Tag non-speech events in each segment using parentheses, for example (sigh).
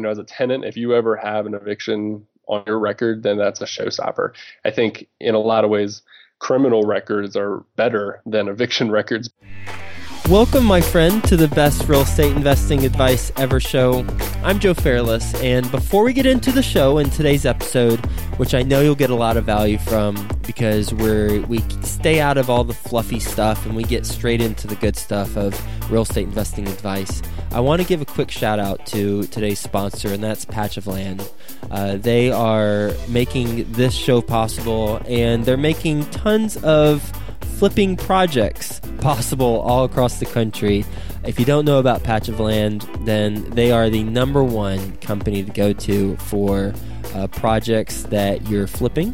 You know, as a tenant, if you ever have an eviction on your record, then that's a showstopper. I think in a lot of ways, criminal records are better than eviction (laughs) records. Welcome, my friend, to the best real estate investing advice ever show. I'm Joe Fairless, and before we get into the show in today's episode, which I know you'll get a lot of value from because we're we stay out of all the fluffy stuff and we get straight into the good stuff of real estate investing advice. I want to give a quick shout out to today's sponsor, and that's Patch of Land. Uh, they are making this show possible, and they're making tons of flipping projects possible all across the country. If you don't know about Patch of Land, then they are the number one company to go to for uh, projects that you're flipping.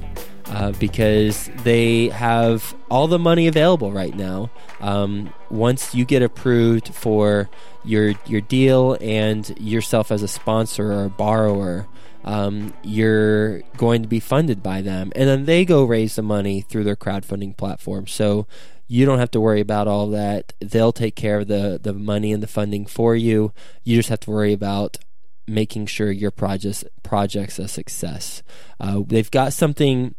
Uh, because they have all the money available right now. Um, once you get approved for your your deal and yourself as a sponsor or a borrower, um, you're going to be funded by them. And then they go raise the money through their crowdfunding platform. So you don't have to worry about all that. They'll take care of the, the money and the funding for you. You just have to worry about making sure your project's project's a success. Uh, they've got something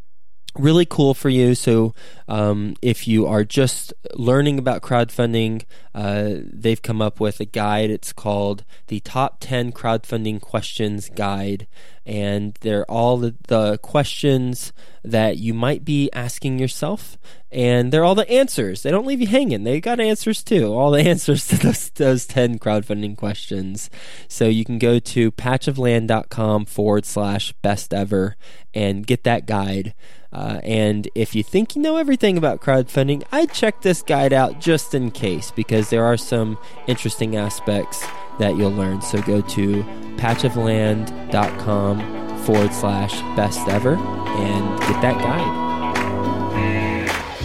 really cool for you. So, um, if you are just learning about crowdfunding, uh, they've come up with a guide. It's called the Top 10 Crowdfunding Questions Guide. And they're all the, the questions that you might be asking yourself. And they're all the answers. They don't leave you hanging. They got answers too. All the (laughs) answers to those, those 10 crowdfunding questions. So you can go to patchofland.com forward slash best ever and get that guide. Uh, and if you think you know everything about crowdfunding, I'd check this guide out just in case because there are some interesting aspects that you'll learn. So go to patchofland.com forward slash best ever and get that guide.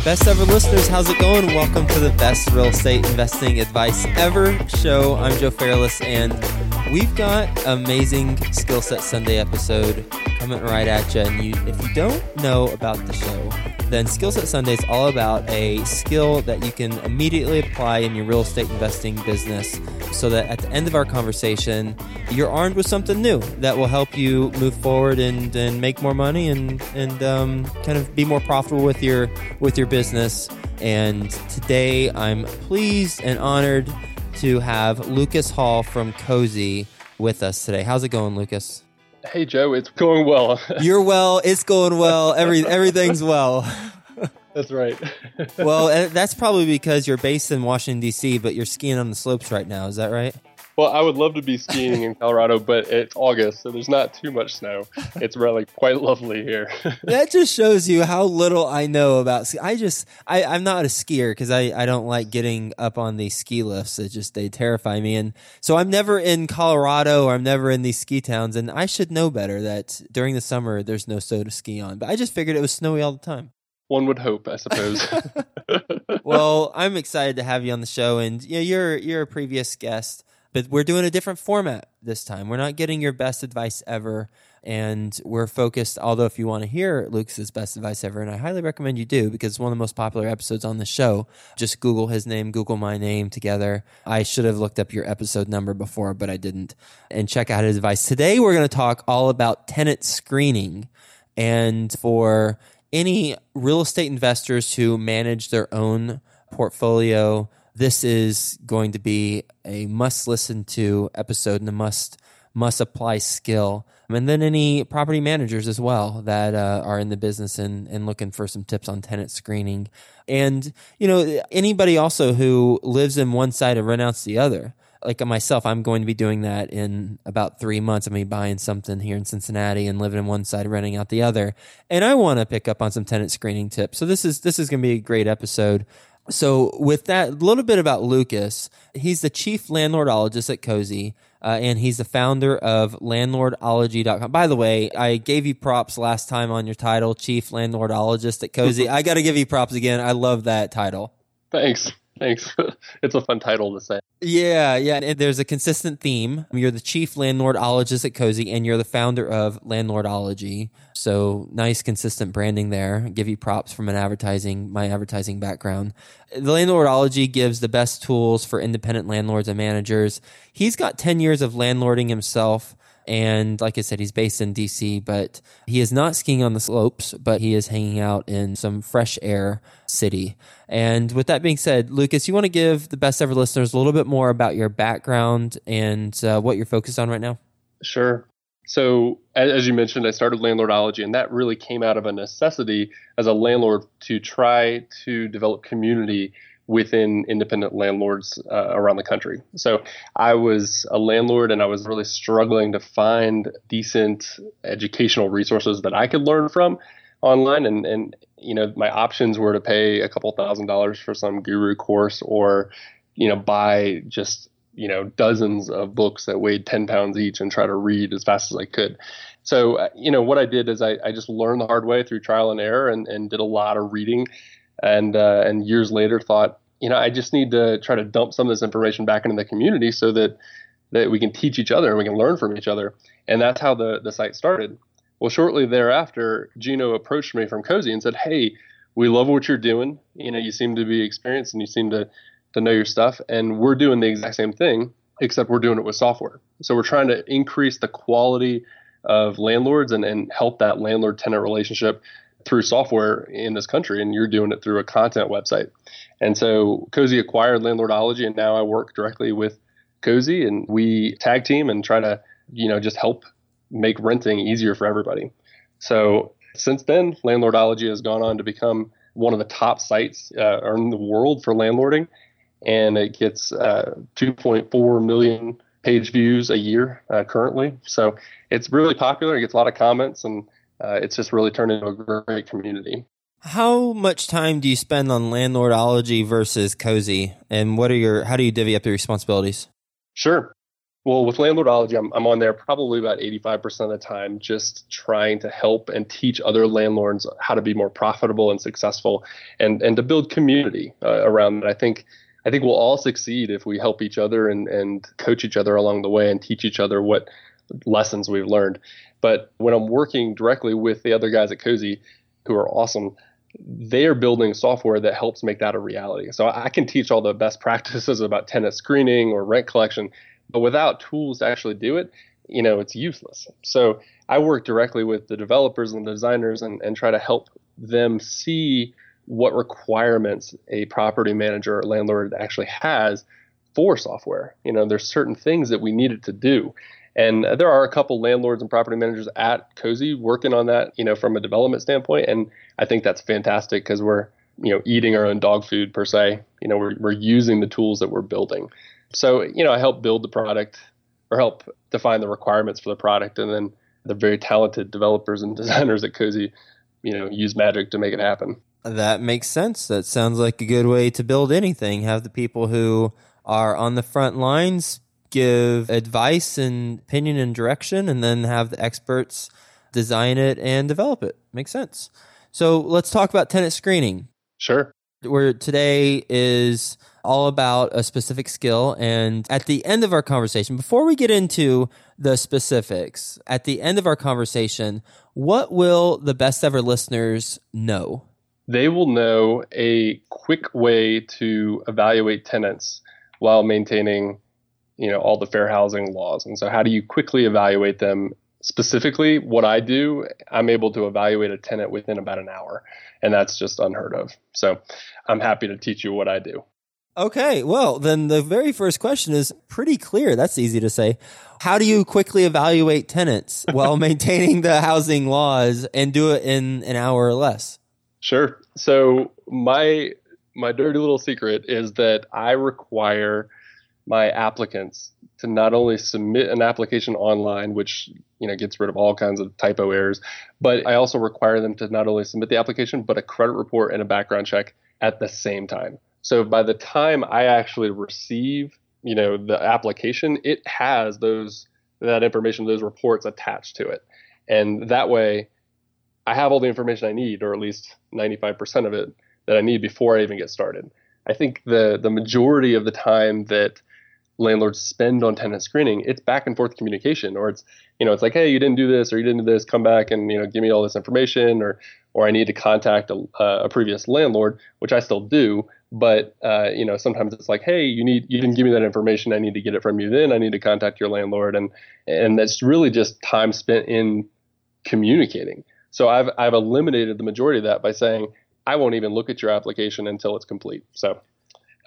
Best ever listeners, how's it going? Welcome to the best real estate investing advice ever show. I'm Joe Fairless, and we've got amazing Skill Set Sunday episode coming right at you. And you, if you don't know about the show, then Skill Set Sunday is all about a skill that you can immediately apply in your real estate investing business so that at the end of our conversation, you're armed with something new that will help you move forward and, and make more money and, and um, kind of be more profitable with your, with your business. And today I'm pleased and honored to have Lucas Hall from Cozy with us today. How's it going, Lucas? Hey Joe, it's going well. (laughs) You're well. It's going well. Every everything's well. (laughs) That's right. well, (laughs) eh, that's probably because you're based in Washington D.C., but you're skiing on the slopes right now. Is that right? Well, I would love to be skiing in Colorado, but it's August, so there's not too much snow. It's really quite lovely here. (laughs) that just shows you how little I know about ski. I just, I, I'm not a skier because I, I don't like getting up on these ski lifts. It just, they terrify me. And so I'm never in Colorado or I'm never in these ski towns. And I should know better that during the summer, there's no snow to ski on. But I just figured it was snowy all the time. One would hope, I suppose. (laughs) (laughs) well, I'm excited to have you on the show. And you know, you're, you're a previous guest but we're doing a different format this time. We're not getting your best advice ever. And we're focused, although if you want to hear Lucas's best advice ever, and I highly recommend you do because it's one of the most popular episodes on the show. Just Google his name, Google my name together. I should have looked up your episode number before, but I didn't. And check out his advice. Today we're going to talk all about tenant screening. And for any real estate investors who manage their own portfolio, this is going to be a must listen to episode and a must must apply skill. And then any property managers as well that uh, are in the business and, and looking for some tips on tenant screening. And, you know, anybody also who lives in one side and rent out the other. Like myself, I'm going to be doing that in about three months. I'm going to be buying something here in Cincinnati and living in one side, renting out the other. And I want to pick up on some tenant screening tips. So this is this is going to be a great episode. So, with that, a little bit about Lucas. He's the chief landlordologist at Cozy, uh, and he's the founder of landlordology.com. By the way, I gave you props last time on your title, chief landlordologist at Cozy. (laughs) I got to give you props again. I love that title. Thanks. Thanks. (laughs) it's a fun title to say. Yeah, yeah. And there's a consistent theme. You're the chief landlordologist at Cozy, and you're the founder of Landlordology. So nice, consistent branding there. give you props from an advertising, my advertising background. The Landlordology gives the best tools for independent landlords and managers. He's got 10 years of landlording himself. And like I said, he's based in DC, but he is not skiing on the slopes, but he is hanging out in some fresh air city. And with that being said, Lucas, you want to give the best ever listeners a little bit more about your background and uh, what you're focused on right now? Sure. So, as you mentioned, I started Landlordology, and that really came out of a necessity as a landlord to try to develop community within independent landlords uh, around the country. So I was a landlord and I was really struggling to find decent educational resources that I could learn from online and and you know my options were to pay a couple thousand dollars for some guru course or you know buy just you know dozens of books that weighed 10 pounds each and try to read as fast as I could. So uh, you know what I did is I, I just learned the hard way through trial and error and, and did a lot of reading and uh, and years later thought, you know, I just need to try to dump some of this information back into the community so that that we can teach each other and we can learn from each other. And that's how the the site started. Well, shortly thereafter, Gino approached me from Cozy and said, "Hey, we love what you're doing. You know, you seem to be experienced and you seem to to know your stuff, and we're doing the exact same thing, except we're doing it with software. So we're trying to increase the quality of landlords and, and help that landlord tenant relationship through software in this country, and you're doing it through a content website. And so Cozy acquired Landlordology, and now I work directly with Cozy, and we tag team and try to, you know, just help make renting easier for everybody. So since then, Landlordology has gone on to become one of the top sites uh, in the world for landlording, and it gets uh, 2.4 million page views a year uh, currently. So it's really popular. It gets a lot of comments and uh, it's just really turned into a great community. How much time do you spend on landlordology versus cozy, and what are your how do you divvy up your responsibilities? Sure. Well, with landlordology, I'm, I'm on there probably about 85% of the time, just trying to help and teach other landlords how to be more profitable and successful, and and to build community uh, around it. I think I think we'll all succeed if we help each other and and coach each other along the way and teach each other what lessons we've learned. But when I'm working directly with the other guys at Cozy, who are awesome, they are building software that helps make that a reality. So I can teach all the best (laughs) practices about tenant screening or rent collection, but without tools to actually do it, you know, it's useless. So I work directly with the developers and the designers and, and try to help them see what requirements a property manager or landlord actually has for software. You know, there's certain things that we needed to do. And there are a couple landlords and property managers at Cozy working on that, you know, from a development standpoint. And I think that's fantastic because we're, you know, eating our own dog food per se. You know, we're, we're using the tools that we're building. So, you know, I help build the product or help define the requirements for the product. And then the very talented developers and (laughs) designers at Cozy, you know, use magic to make it happen. That makes sense. That sounds like a good way to build anything. Have the people who are on the front lines give advice and opinion and direction, and then have the experts design it and develop it. Makes sense. So let's talk about tenant screening. Sure. Where today is all about a specific skill. And at the end of our conversation, before we get into the specifics, at the end of our conversation, what will the best ever listeners know? They will know a quick way to evaluate tenants while maintaining you know all the fair housing laws. And so how do you quickly evaluate them? Specifically what i do i'm able to evaluate a tenant within about an hour and that's just unheard of. So i'm happy to teach you what i do. Okay well then the very first question is pretty clear. That's easy to say. How do you quickly evaluate tenants (laughs) while maintaining the housing laws and do it in an hour or less? Sure. So my my dirty little secret is that i require my applicants to not only submit an application online, which you know gets rid of all kinds of typo errors, but I also require them to not only submit the application but a credit report and a background check at the same time. So by the time I actually receive, you know, the application, it has those that information, those reports attached to it, and that way, I have all the information I need, or at least 95% of it that I need before I even get started. I think the the majority of the time that landlords spend on tenant screening, it's back and forth communication, or it's you know it's like, hey, you didn't do this or you didn't do this, come back and you know give me all this information, or or I need to contact a, a previous landlord, which I still do, But uh, you know, sometimes it's like, hey, you need you didn't give me that information. I need to get it from you. Then I need to contact your landlord, and and that's really just time spent in communicating. So I've I've eliminated the majority of that by saying I won't even look at your application until it's complete. So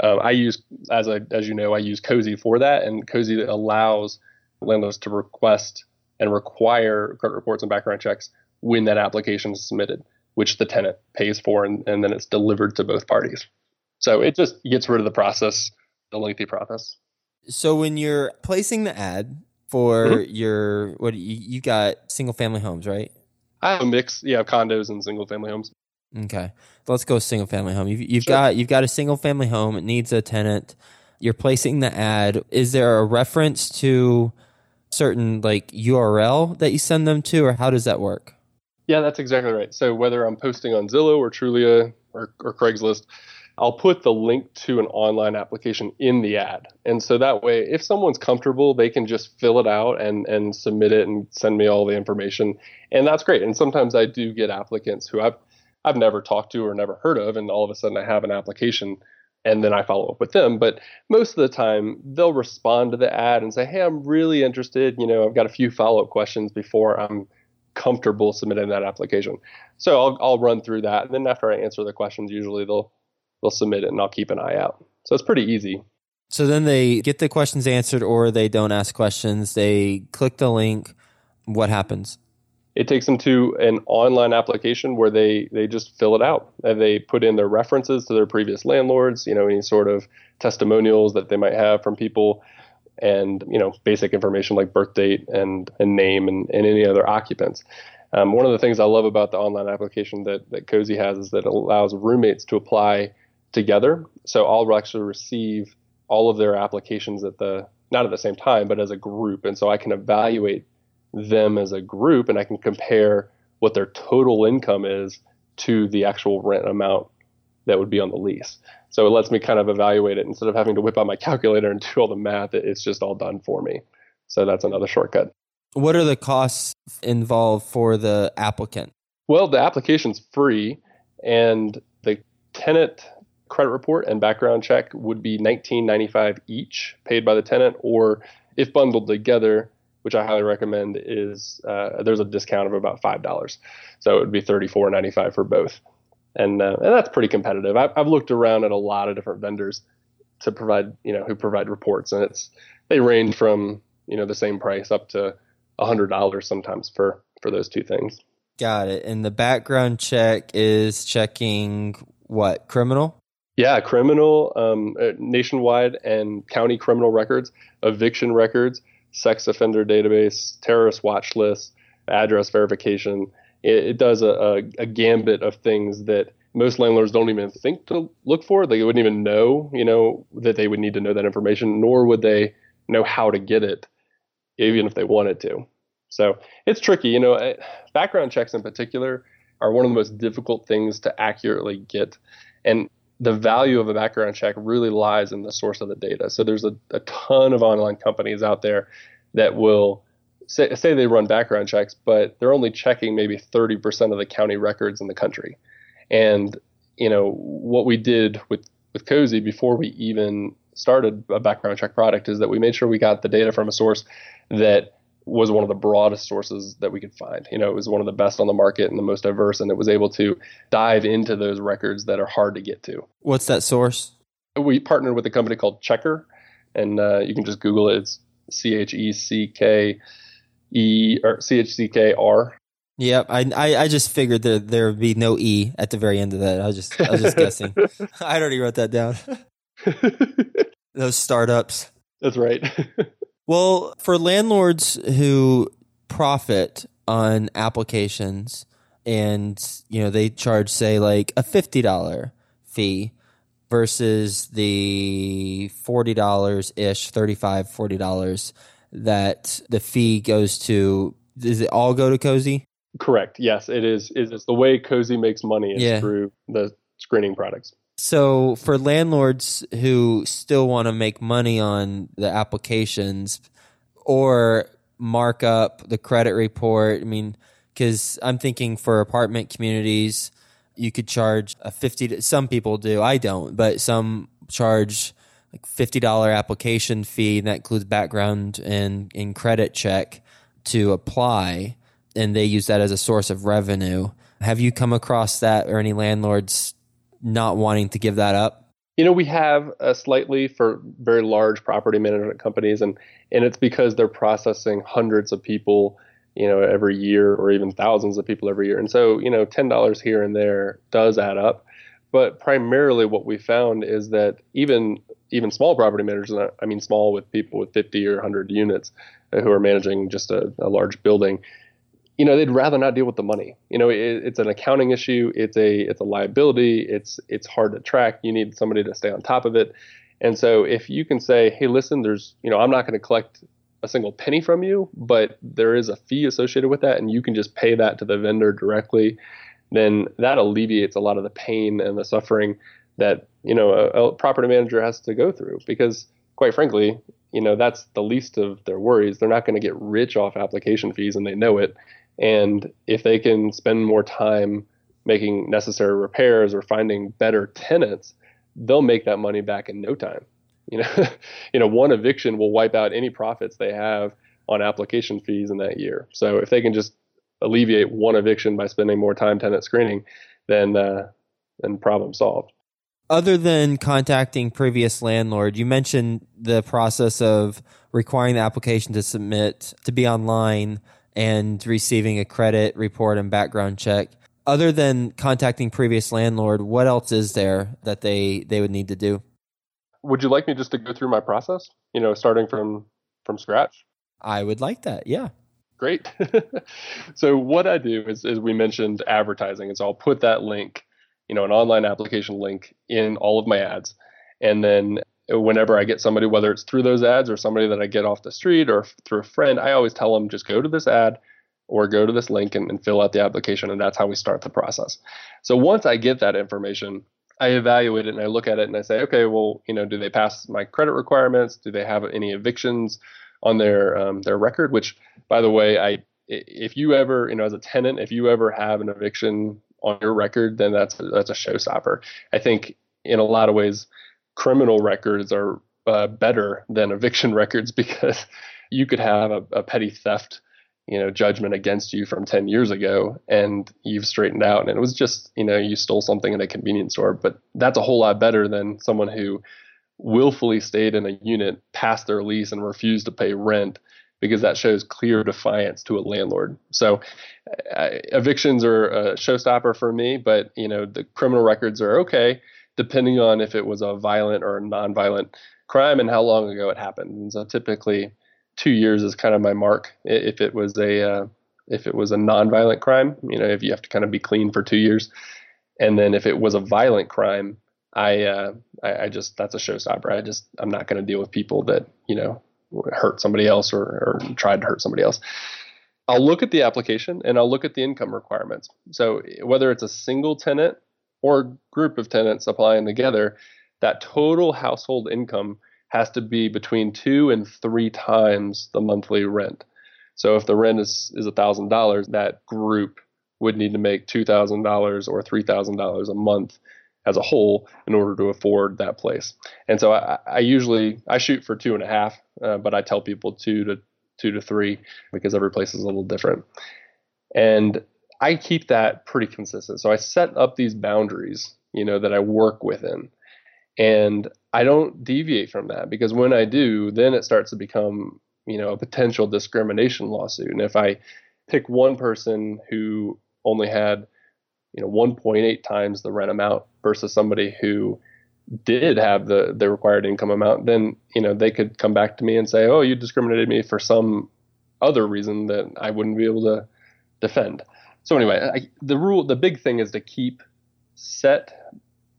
uh, I use as I as you know I use Cozy for that, and Cozy allows landlords to request and require credit reports and background checks when that application is submitted, which the tenant pays for, and, and then it's delivered to both parties. So it just gets rid of the process, the lengthy process. So when you're placing the ad for mm-hmm. your what you, you got single family homes, right? I have a mix, yeah, condos and single family homes. Okay, let's go single family home. You've, you've sure. got you've got a single family home. It needs a tenant. You're placing the ad. Is there a reference to certain like URL that you send them to, or how does that work? Yeah, that's exactly right. So whether I'm posting on Zillow or Trulia or, or Craigslist, I'll put the link to an online application in the ad. And so that way, if someone's comfortable, they can just fill it out and, and submit it and send me all the information. And that's great. And sometimes I do get applicants who I've, I've never talked to or never heard of, and all of a sudden I have an application and then I follow up with them. But most of the time, they'll respond to the ad and say, Hey, I'm really interested. You know, I've got a few follow up questions before I'm comfortable submitting that application. So I'll, I'll run through that. And then after I answer the questions, usually they'll, they'll submit it and I'll keep an eye out. So it's pretty easy. So then they get the questions answered or they don't ask questions. They click the link. What happens? It takes them to an online application where they they just fill it out and they put in their references to their previous landlords you know any sort of testimonials that they might have from people and you know basic information like birth date and, and name and, and any other occupants. Um, one of the things i love about the online application that, that cozy has is that it allows roommates to apply together. So i'll actually receive all of their applications at the not at the same time but as a group. And so i can evaluate them as a group and I can compare what their total income is to the actual rent amount that would be on the lease. So it lets me kind of evaluate it instead of having to whip out my (laughs) calculator and do all the math. It's just all done for me. So that's another shortcut. What are the costs involved for the applicant? Well, the application's free, and the tenant credit report and background check would be $19.95 each, paid by the tenant, or if bundled together, which I highly recommend, is uh, there's a discount of about five dollars, so it would be thirty four ninety five for both, and uh, and that's pretty competitive. I've, I've looked around at a lot of different vendors to provide you know who provide reports, and it's they range from you know the same price up to a hundred dollars sometimes for for those two things. Got it. And the background check is checking what criminal? Yeah, criminal, um, uh, nationwide and county criminal records, eviction records, sex offender database, terrorist watch list, address verification. It, it does a, a, a, gambit of things that most landlords don't even think to look for. They wouldn't even know, you know, that they would need to know that information, nor would they know how to get it, even if they wanted to. So it's tricky, you know. Background checks in particular are one of the most difficult things to accurately get, and the value of a background check really lies in the source of the data. So there's a, a ton of online companies out there that will say, say they run background checks, but they're only checking maybe 30% of the county records in the country. And, you know, what we did with, with Cozy before we even started a background check product is that we made sure we got the data from a source that was one of the broadest sources that we could find. You know, it was one of the best on the market and the most diverse, and it was able to dive into those records that are hard to get to. What's that source? We partnered with a company called Checkr, and uh, you can just Google it. It's C H E C K E or C H C K R. Yep, I, I, I just figured there there would be no e at the very end of that. I was just I was just guessing. (laughs) (laughs) I already wrote that down. (laughs) Those startups. That's right. Well, for landlords who profit on applications and, you know, they charge say like a $50 fee versus the $40 ish, $35, $40 that the fee goes to does it all go to Cozy? Correct. Yes, it is. It's the way Cozy makes money is yeah. through the screening products. So for landlords who still want to make money on the applications or mark up the credit report, I mean, because I'm thinking for apartment communities, you could charge a 50 some people do i don't but some charge like $50 application fee and that includes background and, and credit check to apply and they use that as a source of revenue. Have you come across that or any landlords not wanting to give that up you know, we have a slightly for very large property management companies, and and it's because they're processing hundreds of people, you know, every year, or even thousands of people every year. And so, you know, ten dollars here and there does add up. But primarily, what we found is that even even small property managers, I mean, small with people with 50 or 100 units uh, who are managing just a, a large building, you know they'd rather not deal with the money. You know it, it's an accounting issue. It's a it's a liability. It's it's hard to track. You need somebody to stay on top of it. And so if you can say hey listen there's you know i'm not going to collect a single penny from you but there is a fee associated with that and you can just pay that to the vendor directly then that alleviates a lot of the pain and the suffering that you know a, a property manager has to go through. Because quite frankly you know that's the least of their worries. They're not going to get rich off application fees and they know it and if they can spend more time making necessary repairs or finding better tenants, they'll make that money back in no time. (laughs) You know, you know, one eviction will wipe out any profits they have on application fees in that year. So if they can just alleviate one eviction by spending more time tenant screening, then uh, then problem solved. Other than contacting previous landlord, you mentioned the process of requiring the application to submit to be online and receiving a credit report and background check. Other than contacting previous landlord, what else is there that they they would need to do? Would you like me just to go through my process? You know, starting from from scratch. I would like that. Yeah. Great. (laughs) so what I do is, is we mentioned advertising, and so I'll put that link, you know, an online application link in all of my ads, and then whenever I get somebody, whether it's through those ads or somebody that I get off the street or through a friend, I always tell them just go to this ad or go to this link and, and, fill out the application. And that's how we start the process. So once I get that information, I evaluate it and I look at it and I say, okay, well, you know, do they pass my credit requirements? Do they have any evictions on their um, their record? Which, by the way, I if you ever, you know, as a tenant, if you ever have an eviction on your record, then that's that's a showstopper. I think in a lot of ways, criminal records are uh, better than eviction (laughs) records because you could have a, a, petty theft you know judgment against you from 10 years ago and you've straightened out and it was just you know you stole something in a convenience store but that's a whole lot better than someone who willfully stayed in a unit past their lease and refused to pay rent because that shows clear defiance to a landlord. So uh, evictions are a showstopper for me, but you know the criminal records are okay depending on if it was a violent or a nonviolent crime and how long ago it happened. And so typically, two years is kind of my mark. If it was a uh, if it was a nonviolent crime, you know, if you have to kind of be clean for two years, and then if it was a violent crime, I uh, I, I just that's a showstopper. I just I'm not going to deal with people that you know hurt somebody else or, or tried to hurt somebody else. I'll look at the application and I'll look at the income requirements. So whether it's a single tenant or group of tenants applying together, that total household income has to be between two and three times the monthly rent. So if the rent is is thousand dollars, that group would need to make two thousand dollars or three thousand dollars a month as a whole in order to afford that place. And so I, I usually I shoot for two and a half, uh, but I tell people two to two to three because every place is a little different. And I keep that pretty consistent. So I set up these boundaries, you know, that I work within. And I don't deviate from that because when I do, then it starts to become, you know, a potential discrimination lawsuit. And if I pick one person who only had, you know, 1.8 times the rent amount versus somebody who did have the the required income amount, then you know they could come back to me and say, "Oh, you discriminated me for some other reason that I wouldn't be able to defend." So anyway, I, the rule, the big thing is to keep set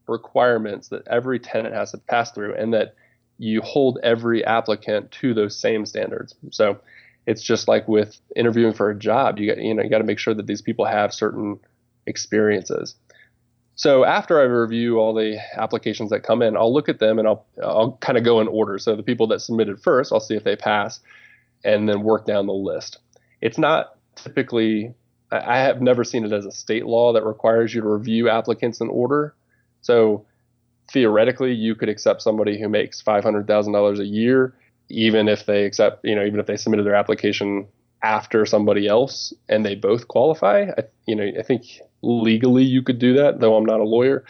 requirements that every tenant has to pass through, and that you hold every applicant to those same standards. So it's just like with interviewing for a job, you got you know you got to make sure that these people have certain experiences. So after I review all the applications that come in, I'll look at them and I'll I'll kind of go in order. So the people that submitted first, I'll see if they pass, and then work down the list. It's not typically I have never seen it as a state law that requires you to review applicants in order. So theoretically, you could accept somebody who makes five hundred thousand dollars a year, even if they accept, you know, even if they submitted their application after somebody else and they both qualify. I, you know, I think legally you could do that, though I'm not a lawyer.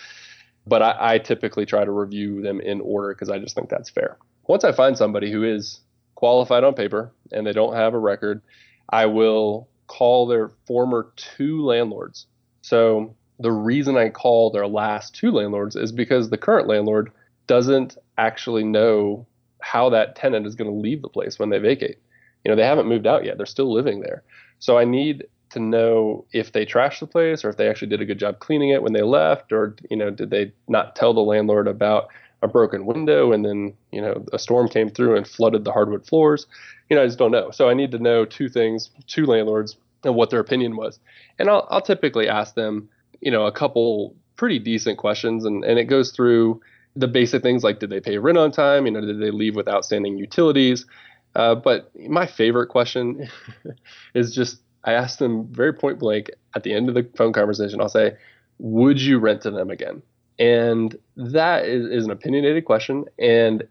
But I, I typically try to review them in order because I just think that's fair. Once I find somebody who is qualified on paper and they don't have a record, I will call their former two landlords. So the reason I call their last two landlords is because the current landlord doesn't actually know how that tenant is going to leave the place when they vacate. You know, they haven't moved out yet. They're still living there. So I need to know if they trashed the place or if they actually did a good job cleaning it when they left or you know, did they not tell the landlord about a broken window and then, you know, a storm came through and flooded the hardwood floors. You know, I just don't know. So I need to know two things, two landlords and what their opinion was. And I'll, I'll typically ask them, you know, a couple pretty decent questions, and, and it goes through the basic things like did they pay rent on time? You know, did they leave with outstanding utilities? Uh, but my favorite question (laughs) is just I ask them very point blank at the end of the phone conversation. I'll say, "Would you rent to them again?" And that is, is an opinionated question. And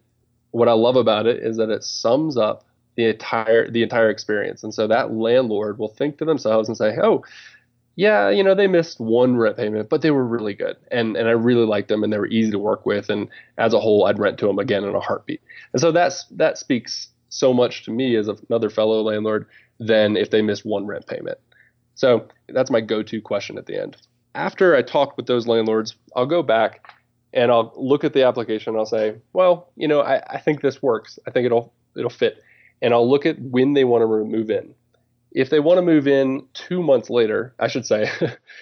what I love about it is that it sums up the entire the entire experience. And so that landlord will think to themselves and say, "Oh, yeah, you know, they missed one rent payment, but they were really good, and and I really liked them, and they were easy to work with, and as a whole, I'd rent to them again in a heartbeat." And so that's that speaks so much to me as another fellow landlord than if they missed one rent payment. So that's my go-to question at the end. After I talked with those landlords, I'll go back and I'll look at the application. I'll say, well, you know, I, I think this works. I think it'll it'll fit and I'll look at when they want to move in. If they want to move in two months later, I should say, (laughs)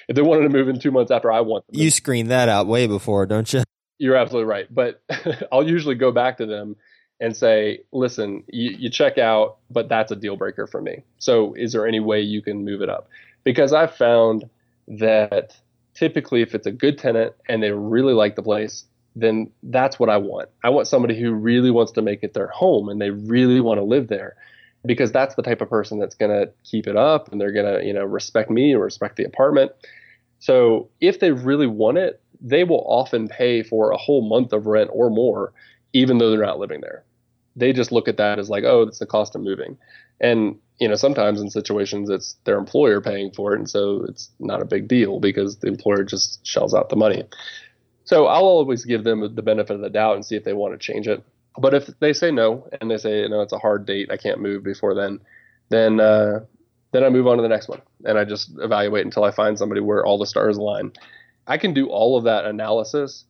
if they wanted to move in two months after I want them, you screen that out way before, don't you? You're absolutely right. But (laughs) I'll usually go back to them and say, listen, you, you check out, but that's a deal breaker for me. So is there any way you can move it up? Because I've found that typically if it's a good tenant and they really like the place, then that's what I want. I want somebody who really wants to make it their home and they really want to live there because that's the type of person that's going to keep it up and they're going to, you know, respect me and respect the apartment. So if they really want it, they will often pay for a whole month of rent or more, even though they're not living there. They just look at that as like, oh, it's the cost of moving. And, you know, sometimes in situations it's their employer paying for it. And so it's not a big deal because the employer just shells out the money. So I'll always give them the benefit of the doubt and see if they want to change it. But if they say no and they say, you know, it's a hard date, I can't move before then, then uh, then I move on to the next one and I just evaluate until I find somebody where all the stars align. I can do all of that analysis,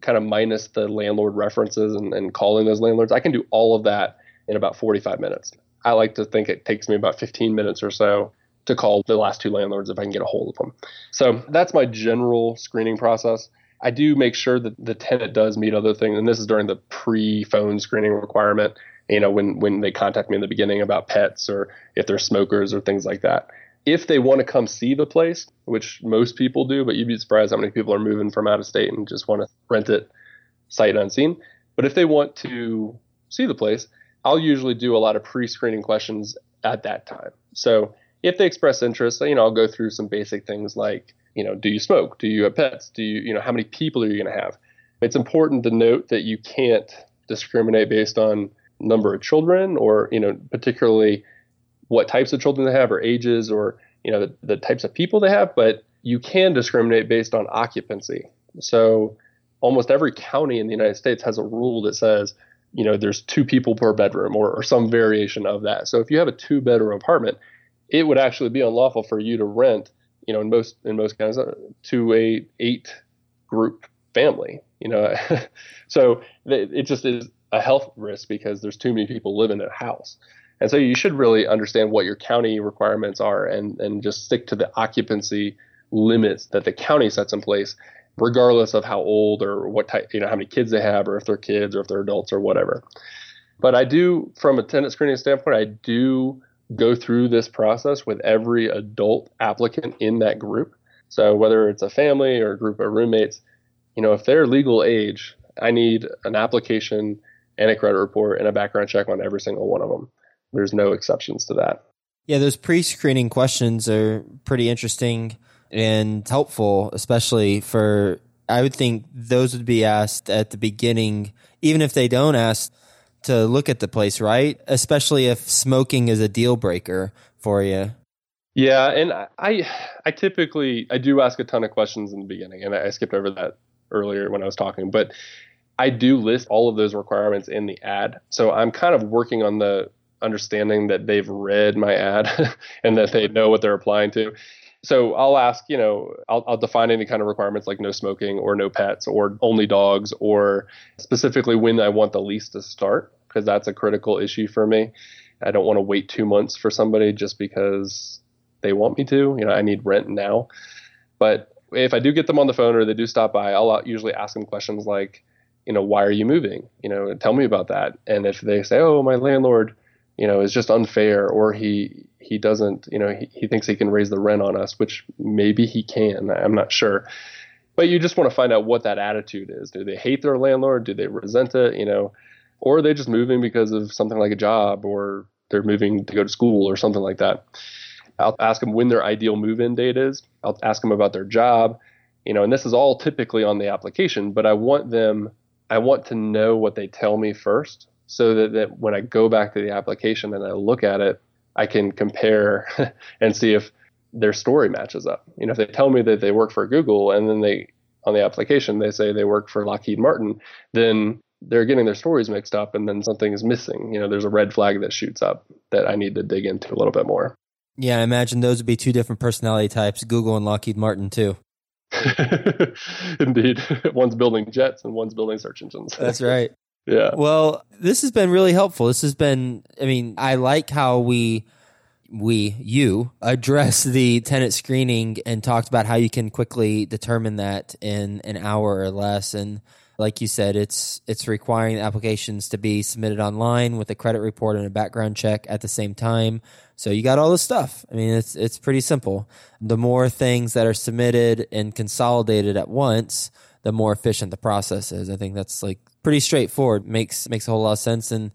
kind of minus the landlord references and, and calling those landlords. I can do all of that in about 45 minutes. I like to think it takes me about 15 minutes or so to call the last two landlords if I can get a hold of them. So that's my general screening process. I do make sure that the tenant does meet other things, and this is during the pre-phone screening requirement. You know, when when they contact me in the beginning about pets or if they're smokers or things like that. If they want to come see the place, which most people do, but you'd be surprised how many people are moving from out of state and just want to rent it sight unseen. But if they want to see the place, I'll usually do a lot of pre-screening questions at that time. So if they express interest, you know, I'll go through some basic things like you know, do you smoke? Do you have pets? Do you, you know, how many people are you going to have? It's important to note that you can't discriminate based on number of children or, you know, particularly what types of children they have or ages or, you know, the, the types of people they have, but you can discriminate based on occupancy. So almost every county in the United States has a rule that says, you know, there's two people per bedroom or, or some variation of that. So if you have a two bedroom apartment, it would actually be unlawful for you to rent you know, in most in most cases, uh, to a eight group family. You know, (laughs) so it just is a health risk because there's too many people living in a house. And so you should really understand what your county requirements are and, and just stick to the occupancy limits that the county sets in place, regardless of how old or what type, you know, how many kids they have or if they're kids or if they're adults or whatever. But I do, from a tenant screening standpoint, I do go through this process with every adult applicant in that group. So whether it's a family or a group of roommates, you know, if they're legal age, I need an application and a credit report and a background check on every single one of them. There's no exceptions to that. Yeah, those pre screening questions are pretty interesting and helpful, especially for, I would think those would be asked at the beginning, even if they don't ask to look at the place, right? Especially if smoking is a deal breaker for you. Yeah, and I I typically I do ask a ton of questions in the beginning, and I skipped over that earlier when I was talking, but I do list all of those requirements in the ad. So I'm kind of working on the understanding that they've read my ad (laughs) and that they know what they're applying to. So I'll ask, you know, I'll, I'll, define any kind of requirements like no smoking or no pets or only dogs or specifically when I want the lease to start because that's a critical issue for me. I don't want to wait two months for somebody just because they want me to. You know, I need rent now. But if I do get them on the phone or they do stop by, I'll uh, usually ask them questions like, you know, why are you moving? You know, tell me about that. And if they say, oh, my landlord, you know, is just unfair, or he he doesn't, you know, he, he thinks he can raise the rent on us, which maybe he can. I'm not sure. But you just want to find out what that attitude is. Do they hate their landlord? Do they resent it? You know, or are they just moving because of something like a job, or they're moving to go to school, or something like that. I'll ask them when their ideal move-in date is. I'll ask them about their job, you know, and this is all typically on the application, but I want them I want to know what they tell me first so that, that when I go back to the application and I look at it, I can compare (laughs) and see if their story matches up. You know, if they tell me that they work for Google and then they on the application they say they work for Lockheed Martin, then they're getting their stories mixed up and then something is missing. You know, there's a red flag that shoots up that I need to dig into a little bit more. Yeah, I imagine those would be two different personality types, Google and Lockheed Martin too. (laughs) Indeed. (laughs) one's building jets and one's building search engines. That's right. Yeah. Well, this has been really helpful. This has been, I mean, I like how we, we, you address the tenant screening and talked about how you can quickly determine that in an hour or less. And like you said, it's it's requiring applications to be submitted online with a credit report and a background check at the same time. So you got all this stuff. I mean, it's it's pretty simple. The more things that are submitted and consolidated at once, the more efficient the process is. I think that's like pretty straightforward. makes makes a whole lot of sense. And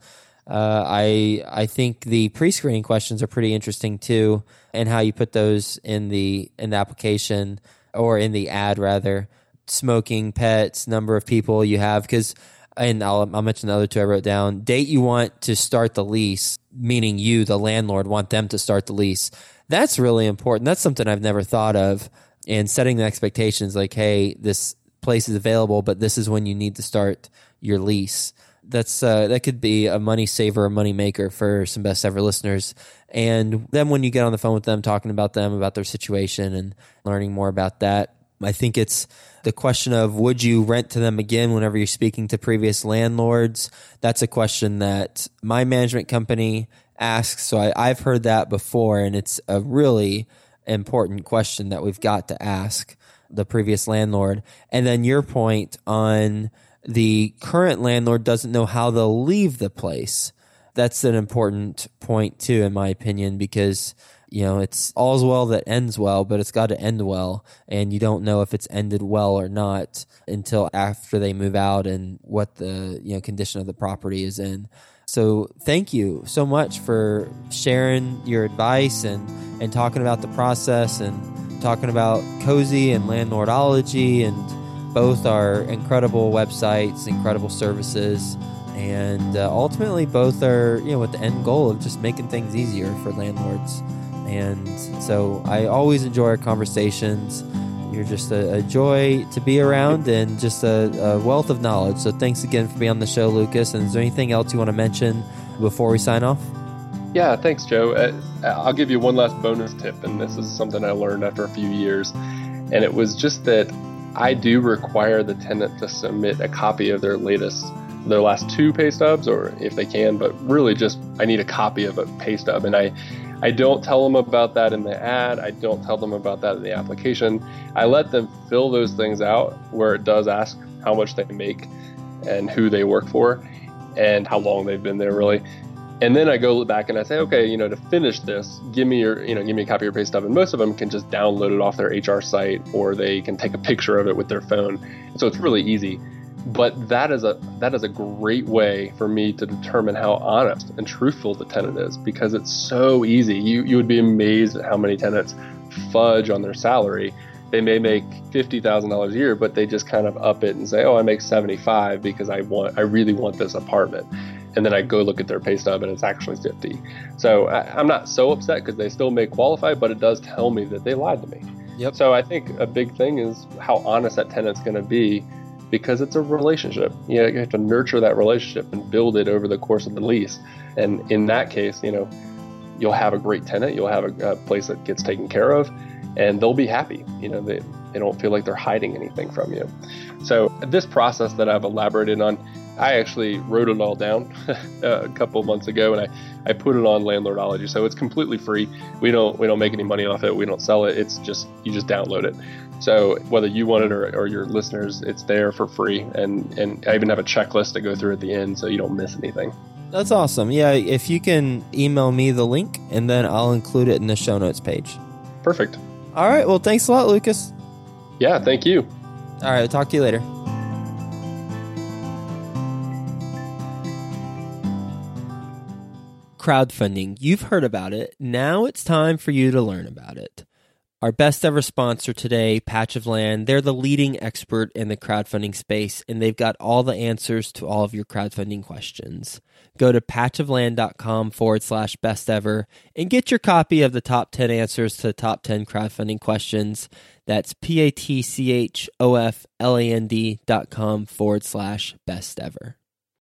uh, I I think the pre-screening questions are pretty interesting too, and how you put those in the in the application or in the ad rather smoking, pets, number of people you have, because and I'll, I'll mention the other two I wrote down. Date you want to start the lease, meaning you, the landlord, want them to start the lease. That's really important. That's something I've never thought of. And setting the expectations like, hey, this place is available, but this is when you need to start your lease. That's uh, that could be a money saver, a money maker for some best ever listeners. And then when you get on the phone with them, talking about them, about their situation, and learning more about that, I think it's the question of would you rent to them again whenever you're speaking to previous landlords? That's a question that my management company asks. So I, have heard that before, and it's a really important question that we've got to ask the previous landlord. And then your point on the current landlord doesn't know how they'll leave the place. That's an important point, too, in my opinion, because you know, it's all's well that ends well, but it's got to end well. And you don't know if it's ended well or not until after they move out and what the, you know, condition of the property is in. So thank you so much for sharing your advice and, and talking about the process and talking about Cozy and Landlordology and both are incredible websites, incredible services and uh, ultimately both are you know with the end goal of just making things easier for landlords and so I always enjoy our conversations. You're just a, a joy to be around and just a, a, wealth of knowledge. So thanks again for being on the show, Lucas. And is there anything else you want to mention before we sign off? Yeah, thanks, Joe. Uh, I'll give you one last bonus tip, and this is something I learned after a few years. And it was just that I do require the tenant to submit a copy of their latest, their last two pay stubs, or if they can, but really just I need a copy of a pay stub. And I, I don't tell them about that in the ad. I don't tell them about that in the application. I let them fill those things out where it does ask how much they make and who they work for and how long they've been there really. And then I go back and I say, okay, you know, to finish this, give me your, you know, give me a copy of your pay stub. And most of them can just download it off their HR site or they can take a picture of it with their phone. So it's really easy. but that is a that is a great way for me to determine how honest and truthful the tenant is because it's so easy. You you would be amazed at how many tenants fudge on their salary. They may make fifty thousand dollars a year, but they just kind of up it and say, "Oh, I make seventy five because I want I really want this apartment." And then I go look at their pay stub and it's actually 50. So I, I'm not so upset because they still may qualify, but it does tell me that they lied to me. Yep. So I think a big thing is how honest that tenant's going to be because it's a relationship. You, know, you have to nurture that relationship and build it over the course of the lease. And in that case, you know, you'll have a great tenant, you'll have a, a place that gets taken care of, and they'll be happy. You know, they, they don't feel like they're hiding anything from you. So this process that I've elaborated on, I actually wrote it all down (laughs) uh, a couple months ago, and I, I put it on Landlordology. So it's completely free. We don't we don't make any money off it. We don't sell it. It's just you just download it. So whether you want it or, or your listeners, it's there for free. And and I even have a checklist to go through at the end, so you don't miss anything. That's awesome. Yeah, if you can email me the link, and then I'll include it in the show notes page. Perfect. All right. Well, thanks a lot, Lucas. Yeah. Thank you. All right. I'll talk to you later. Crowdfunding. You've heard about it. Now it's time for you to learn about it. Our best ever sponsor today, Patch of Land, they're the leading expert in the crowdfunding space, and they've got all the answers to all of your crowdfunding questions. Go to patchofland.com forward slash best ever and get your copy of the top 10 answers to the top 10 crowdfunding questions. That's P A T C H O F L A N D dot com forward slash best ever.